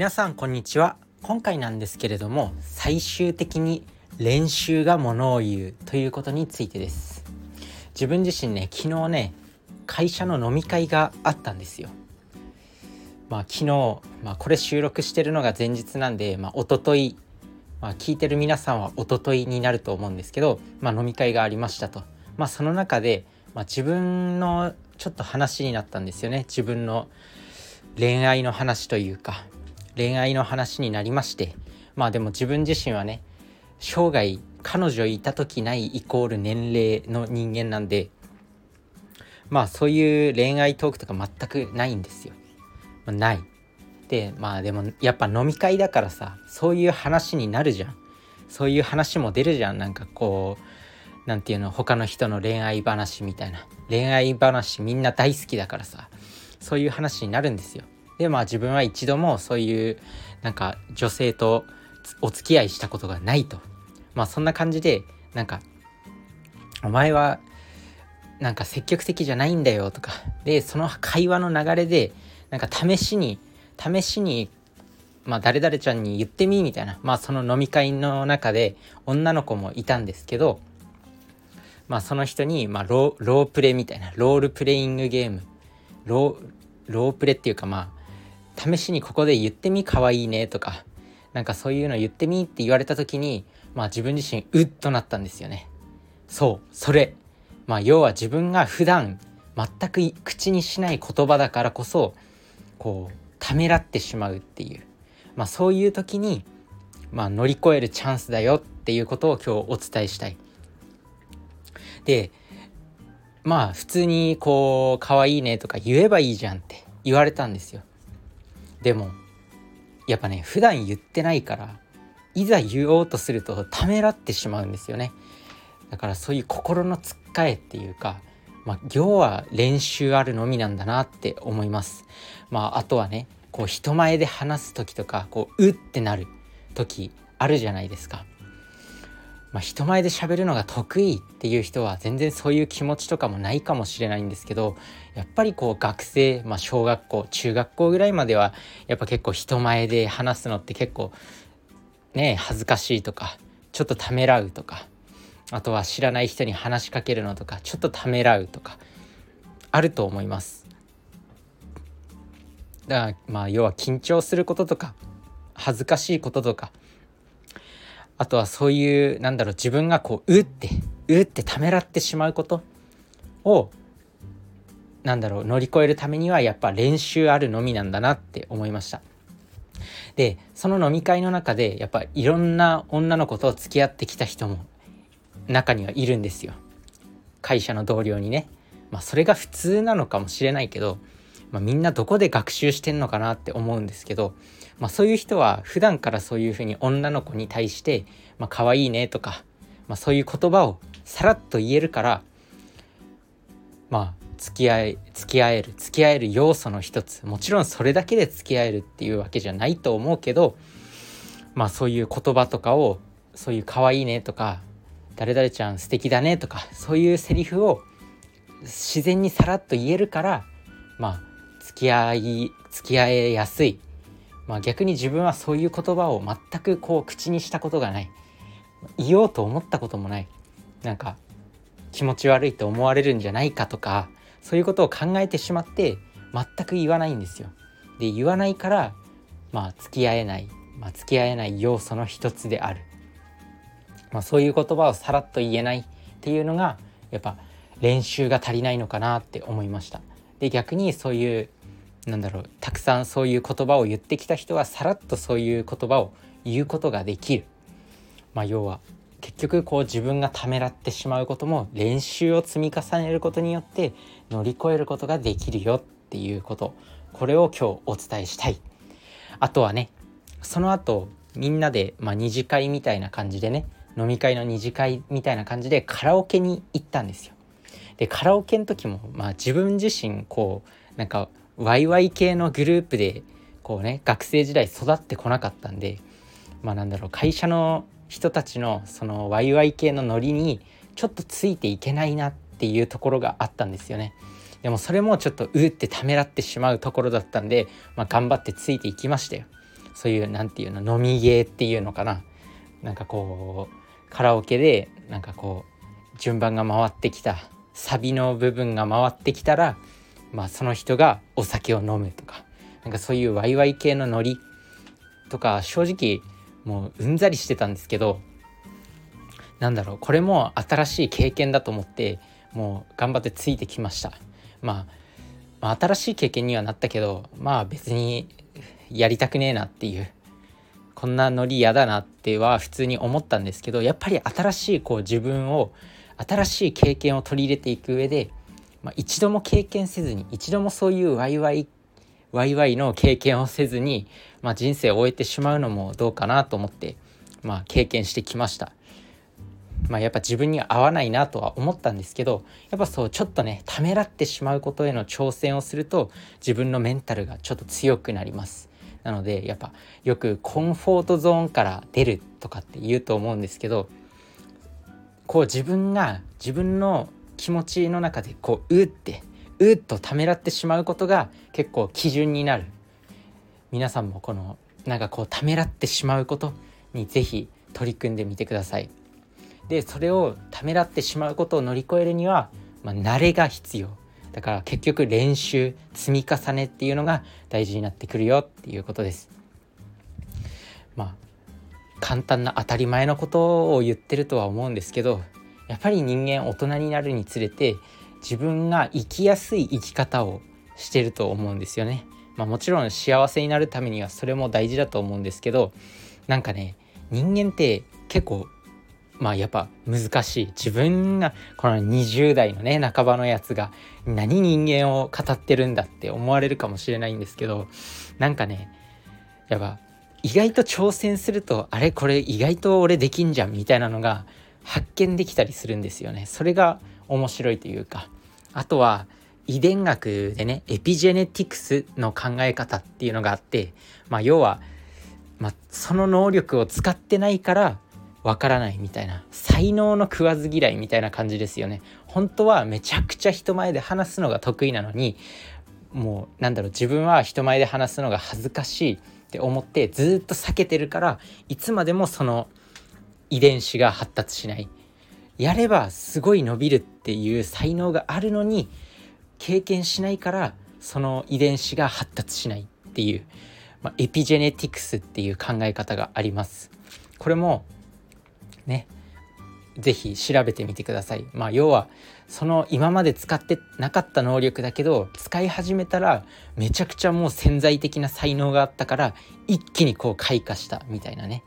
皆さんこんにちは。今回なんですけれども最終的に練習がものを言うということについてです。自分自身ね昨日ね会社の飲み会があったんですよ。まあ昨日、まあ、これ収録してるのが前日なんで、まあ、一昨日まあ、聞いてる皆さんは一昨日になると思うんですけど、まあ、飲み会がありましたと、まあ、その中で、まあ、自分のちょっと話になったんですよね。自分の恋愛の話というか。恋愛の話になりましてまあでも自分自身はね生涯彼女いた時ないイコール年齢の人間なんでまあそういう恋愛トークとか全くないんですよ。まあ、ない。でまあでもやっぱ飲み会だからさそういう話になるじゃん。そういう話も出るじゃんなんかこう何て言うの他の人の恋愛話みたいな恋愛話みんな大好きだからさそういう話になるんですよ。でまあ自分は一度もそういうなんか女性とお付き合いしたことがないと。まあそんな感じでなんか「お前はなんか積極的じゃないんだよ」とか。でその会話の流れでなんか試しに試しにまあ誰々ちゃんに言ってみみたいな。まあその飲み会の中で女の子もいたんですけどまあその人にまあロープレみたいな。ロールプレイングゲーム。ロープレっていうかまあ試しにここで言ってみ可愛いねとかなんかそういうの言ってみって言われた時にまあ自分自身うっとなったんですよね。そうそれ。まあ要は自分が普段全く口にしない言葉だからこそこうためらってしまうっていう。まあそういう時にまあ乗り越えるチャンスだよっていうことを今日お伝えしたい。でまあ普通にこう可愛いねとか言えばいいじゃんって言われたんですよ。でもやっぱね普段言ってないからいざ言おうとするとためらってしまうんですよね。だからそういう心のつっかえっていうかまあ行は練習あるのみなんだなって思います。まああとはねこう人前で話す時とかこううってなる時あるじゃないですか。まあ、人前で喋るのが得意っていう人は全然そういう気持ちとかもないかもしれないんですけどやっぱりこう学生、まあ、小学校中学校ぐらいまではやっぱ結構人前で話すのって結構ね恥ずかしいとかちょっとためらうとかあとは知らない人に話しかけるのとかちょっとためらうとかあると思います。だからまあ要は緊張することとか恥ずかしいこととかあとはそういうなんだろう自分がこううってうってためらってしまうことをなんだろう乗り越えるためにはやっぱ練習あるのみなんだなって思いました。でその飲み会の中でやっぱいろんな女の子と付き合ってきた人も中にはいるんですよ。会社の同僚にね。まあそれが普通なのかもしれないけどまあ、みんなどこで学習してんのかなって思うんですけど、まあ、そういう人は普段からそういうふうに女の子に対して「まあ、可愛いね」とか、まあ、そういう言葉をさらっと言えるからまあ付き合い付き合える付き合える要素の一つ。もちろんそれだけで付き合えるっていうわけじゃないと思うけどまあそういう言葉とかをそういう可愛いねとか誰々ちゃん素敵だねとかそういうセリフを自然にさらっと言えるからまあ付き合い付き合えやすい、まあ、逆に自分はそういう言葉を全くこう口にしたことがない。言おうと思ったこともない。なんか気持ち悪いと思われるんじゃないかとかそういうことを考えてしまって全く言わないんですよ。で言わないからまあ付き合えない、まあ、付き合えない要素の一つである、まあ、そういう言葉をさらっと言えないっていうのがやっぱ練習が足りないのかなって思いました。で逆にそういうなんだろうたくさんそういう言葉を言ってきた人はさらっとそういう言葉を言うことができる。まあ、要は結局こう自分がためらってしまうことも練習を積み重ねることによって乗り越えることができるよっていうことこれを今日お伝えしたい。あとはねその後みんなで、まあ、二次会みたいな感じでね飲み会の二次会みたいな感じでカラオケに行ったんですよ。でカラオケの時も、まあ、自分自身こうなんかワイワイ系のグループでこうね学生時代育ってこなかったんでまあなんだろう会社の人たちのそのワイワイ系のノリにちょっとついていけないなっていうところがあったんですよね。でもそれもちょっとうってためらってしまうところだったんで、まあ、頑張ってついていきましたよ。そういう何て言うの飲みゲーっていうのかななんかこうカラオケでなんかこう順番が回ってきたサビの部分が回ってきたら、まあ、その人がお酒を飲むとかなんかそういうワイワイ系のノリとか正直もううんざりしてたんですけどなんだろうこれも新しい経験だと思ってもう頑張ってついてきました、まあ、まあ新しい経験にはなったけどまあ別にやりたくねえなっていうこんなノリ嫌だなっては普通に思ったんですけどやっぱり新しいこう自分を新しい経験を取り入れていく上で、まあ、一度も経験せずに一度もそういうワイワイワイワイの経験をせずに、まあ、人生を終えてしまうのもどうかなと思って、まあ、経験してきました。まあ、やっぱ自分に合わないなとは思ったんですけどやっぱそうちょっとねためらってしまうことへの挑戦をすると自分のメンタルがちょっと強くなりますなのでやっぱよくコンフォートゾーンから出るとかって言うと思うんですけどこう自分が自分の気持ちの中でこううってうっとためらってしまうことが結構基準になる。皆さんもこのなんかこうためらってしまうことに是非取り組んでみてください。でそれをためらってしまうことを乗り越えるには、まあ、慣れが必要。だから結局練習積み重ねっていうのが大事になってくるよっていうことです。まあ簡単な当たり前のことを言ってるとは思うんですけどやっぱり人間大人になるにつれて自分が生きやすい生き方をしてると思うんですよね。まあ、もちろん幸せになるためにはそれも大事だと思うんですけどなんかね人間って結構まあやっぱ難しい自分がこの20代のね半ばのやつが何人間を語ってるんだって思われるかもしれないんですけどなんかねやっぱ意外と挑戦するとあれこれ意外と俺できんじゃんみたいなのが発見できたりするんですよね。それが面白いというか。あとは遺伝学でねエピジェネティクスの考え方っていうのがあってまあ要は、まあ、その能力を使ってないからわからないみたいな。才能の食わず嫌いみたいな感じですよね。本当はめちゃくちゃ人前で話すのが得意なのにもうなんだろう自分は人前で話すのが恥ずかしいって思ってずっと避けてるからいつまでもその遺伝子が発達しないやればすごい伸びるっていう才能があるのに経験しないからその遺伝子が発達しないっていう、まあ、エピジェネティクスっていう考え方があります。これもね是非調べてみてください。まあ要はその今まで使ってなかった能力だけど使い始めたらめちゃくちゃもう潜在的な才能があったから一気にこう開花したみたいなね。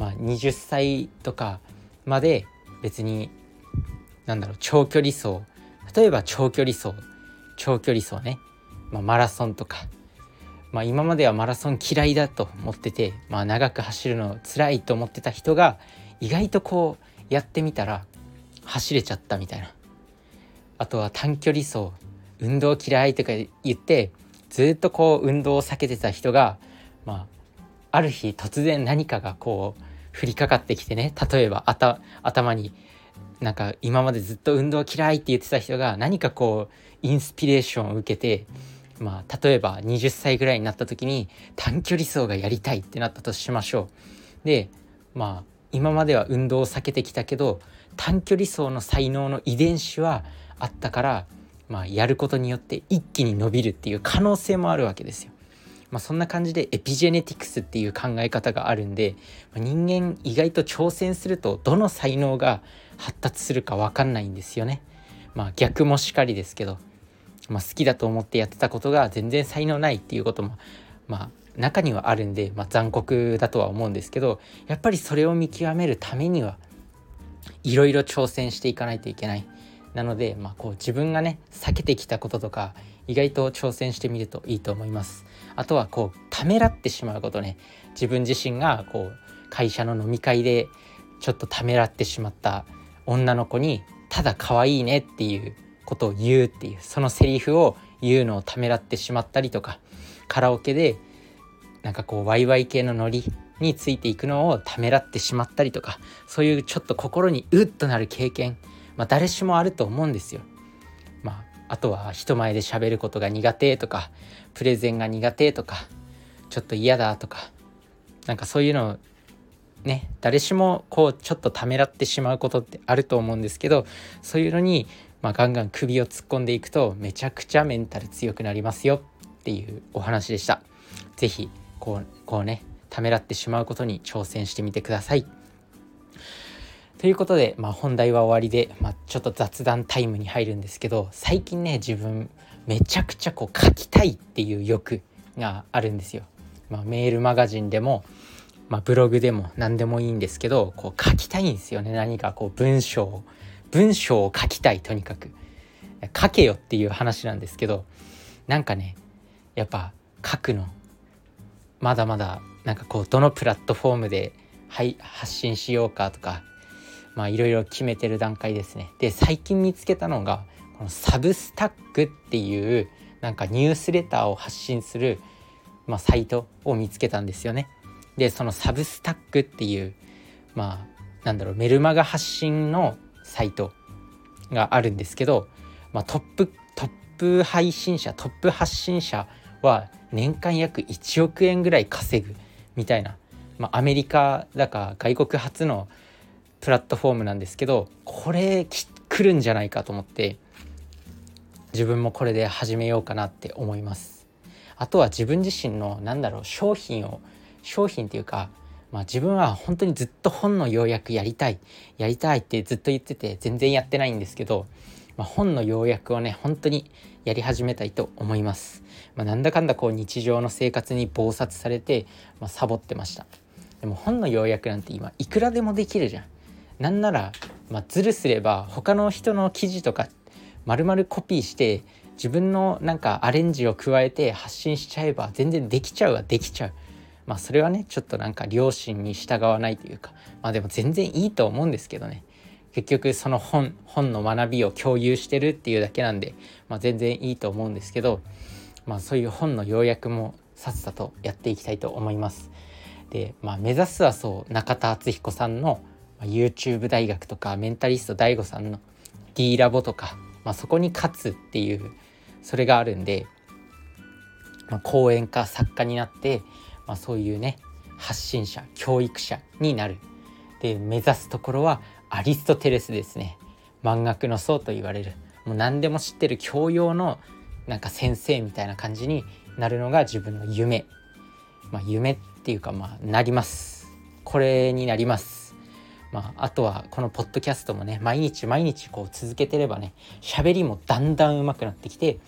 まあ20歳とかまで別になんだろう長距離走。例えば長距離走。長距離走ね、まあ、マラソンとか。まあ、今まではマラソン嫌いだと思ってて、まあ、長く走るの辛いと思ってた人が意外とこうやってみたら走れちゃったみたいな。あとは短距離走。運動嫌いとか言ってずっとこう運動を避けてた人がまあある日突然何かがこう降りかかってきてね例えば頭になんか今までずっと運動嫌いって言ってた人が何かこうインスピレーションを受けてまあ例えば20歳ぐらいになった時に短距離走がやりたいってなったとしましょう。でまあ今までは運動を避けてきたけど短距離走の才能の遺伝子はあったから、まあ、やることによって一気に伸びるっていう可能性もあるわけですよ。まあ、そんな感じでエピジェネティクスっていう考え方があるんで人間意外と挑戦するとどの才能が発達するか分かんないんですよね。まあ逆もしかりですけど、まあ、好きだと思ってやってたことが全然才能ないっていうこともまあ中にはあるんで、まあ、残酷だとは思うんですけどやっぱりそれを見極めるためにはいろいろ挑戦していかないといけない。なので、まあ、こう自分がね避けてきたこととか意外と挑戦してみるといいと思います。あとはこうためらってしまうことね自分自身がこう会社の飲み会でちょっとためらってしまった女の子にただ可愛いねっていうことを言うっていうそのセリフを言うのをためらってしまったりとかカラオケでなんかこうワイワイ系のノリについていくのをためらってしまったりとかそういうちょっと心にうっとなる経験、まあ、誰しもあると思うんですよ。あ、とは人前で喋ることが苦手とかプレゼンが苦手とかちょっと嫌だとかなんかそういうのね誰しもこうちょっとためらってしまうことってあると思うんですけどそういうのに、まあ、ガンガン首を突っ込んでいくとめちゃくちゃメンタル強くなりますよっていうお話でした。是非こうこうねためらってしまうことに挑戦してみてください。ということで、まあ、本題は終わりで、まあ、ちょっと雑談タイムに入るんですけど最近ね自分めちゃくちゃこう書きたいっていう欲があるんですよ。まあ、メールマガジンでも、まあ、ブログでも何でもいいんですけどこう書きたいんですよね何かこう文章を文章を書きたいとにかく書けよっていう話なんですけどなんかねやっぱ書くのまだまだなんかこうどのプラットフォームで、はい、発信しようかとかまあいろいろ決めてる段階ですね。で最近見つけたのがこのサブスタックっていうなんかニュースレターを発信する、まあ、サイトを見つけたんですよね。でそのサブスタックっていうまあなんだろうメルマガ発信のサイトがあるんですけど、まあ、トップトップ配信者トップ発信者は年間約1億円ぐらい稼ぐみたいな、まあ、アメリカだか外国初のプラットフォームなんですけどこれ来るんじゃないかと思って自分もこれで始めようかなって思います。あとは自分自身のなんだろう商品を商品っていうかまあ自分は本当にずっと本の要約やりたいやりたいってずっと言ってて全然やってないんですけど、まあ、本の要約をね本当にやり始めたいと思います、まあ、なんだかんだこう日常の生活に忙殺されて、まあ、サボってました。でも本の要約なんて今いくらでもできるじゃん。なんなら、まあ、ずるすれば他の人の記事とか丸々コピーして自分のなんかアレンジを加えて発信しちゃえば全然できちゃうはできちゃう。まあそれはねちょっとなんか良心に従わないというかまあでも全然いいと思うんですけどね結局その本本の学びを共有してるっていうだけなんで、まあ、全然いいと思うんですけど、まあ、そういう本の要約もさっさとやっていきたいと思います。で、まあ、目指すはそう中田敦彦さんの YouTube 大学とかメンタリスト DAIGO さんの D ラボとか、まあ、そこに勝つっていうそれがあるんで、まあ、講演家作家になって、まあ、そういうね発信者教育者になる。で目指すところはアリストテレスですね。漫学の僧と言われる。もう何でも知ってる教養のなんか先生みたいな感じになるのが自分の夢。まあ夢っていうかまあなります。これになります。まあ、あとはこのポッドキャストもね毎日毎日こう続けてればね喋りもだんだん上手くなってきて、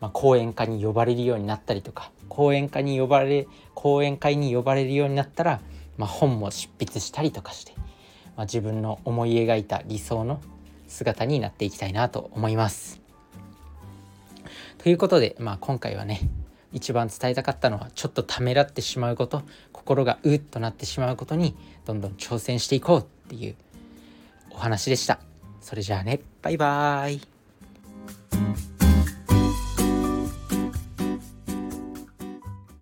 まあ、講演会に呼ばれるようになったりとか講演会に呼ばれ講演会に呼ばれるようになったら、まあ、本も執筆したりとかして、まあ、自分の思い描いた理想の姿になっていきたいなと思います。ということで、まあ、今回はね一番伝えたかったのはちょっとためらってしまうこと心がうっとなってしまうことにどんどん挑戦していこうっていうお話でした。それじゃあねバイバーイ